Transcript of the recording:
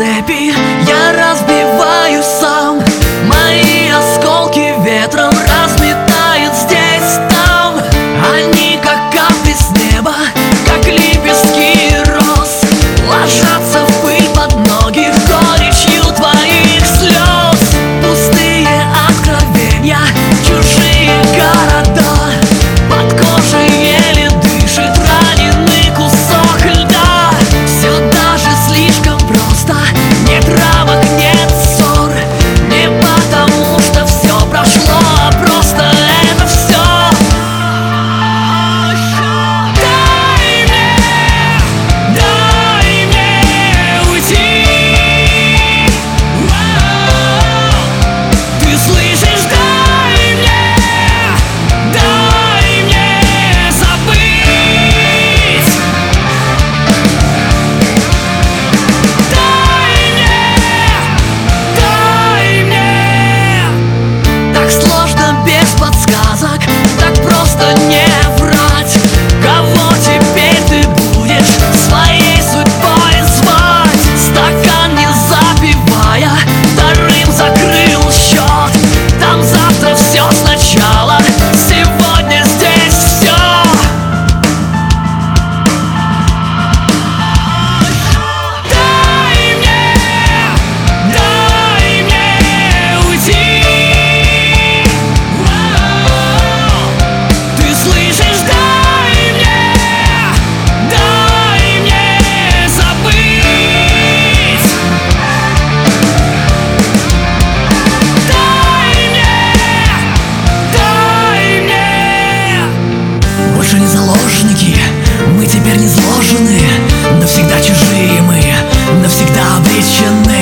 цепи. Я разбиваю сам навсегда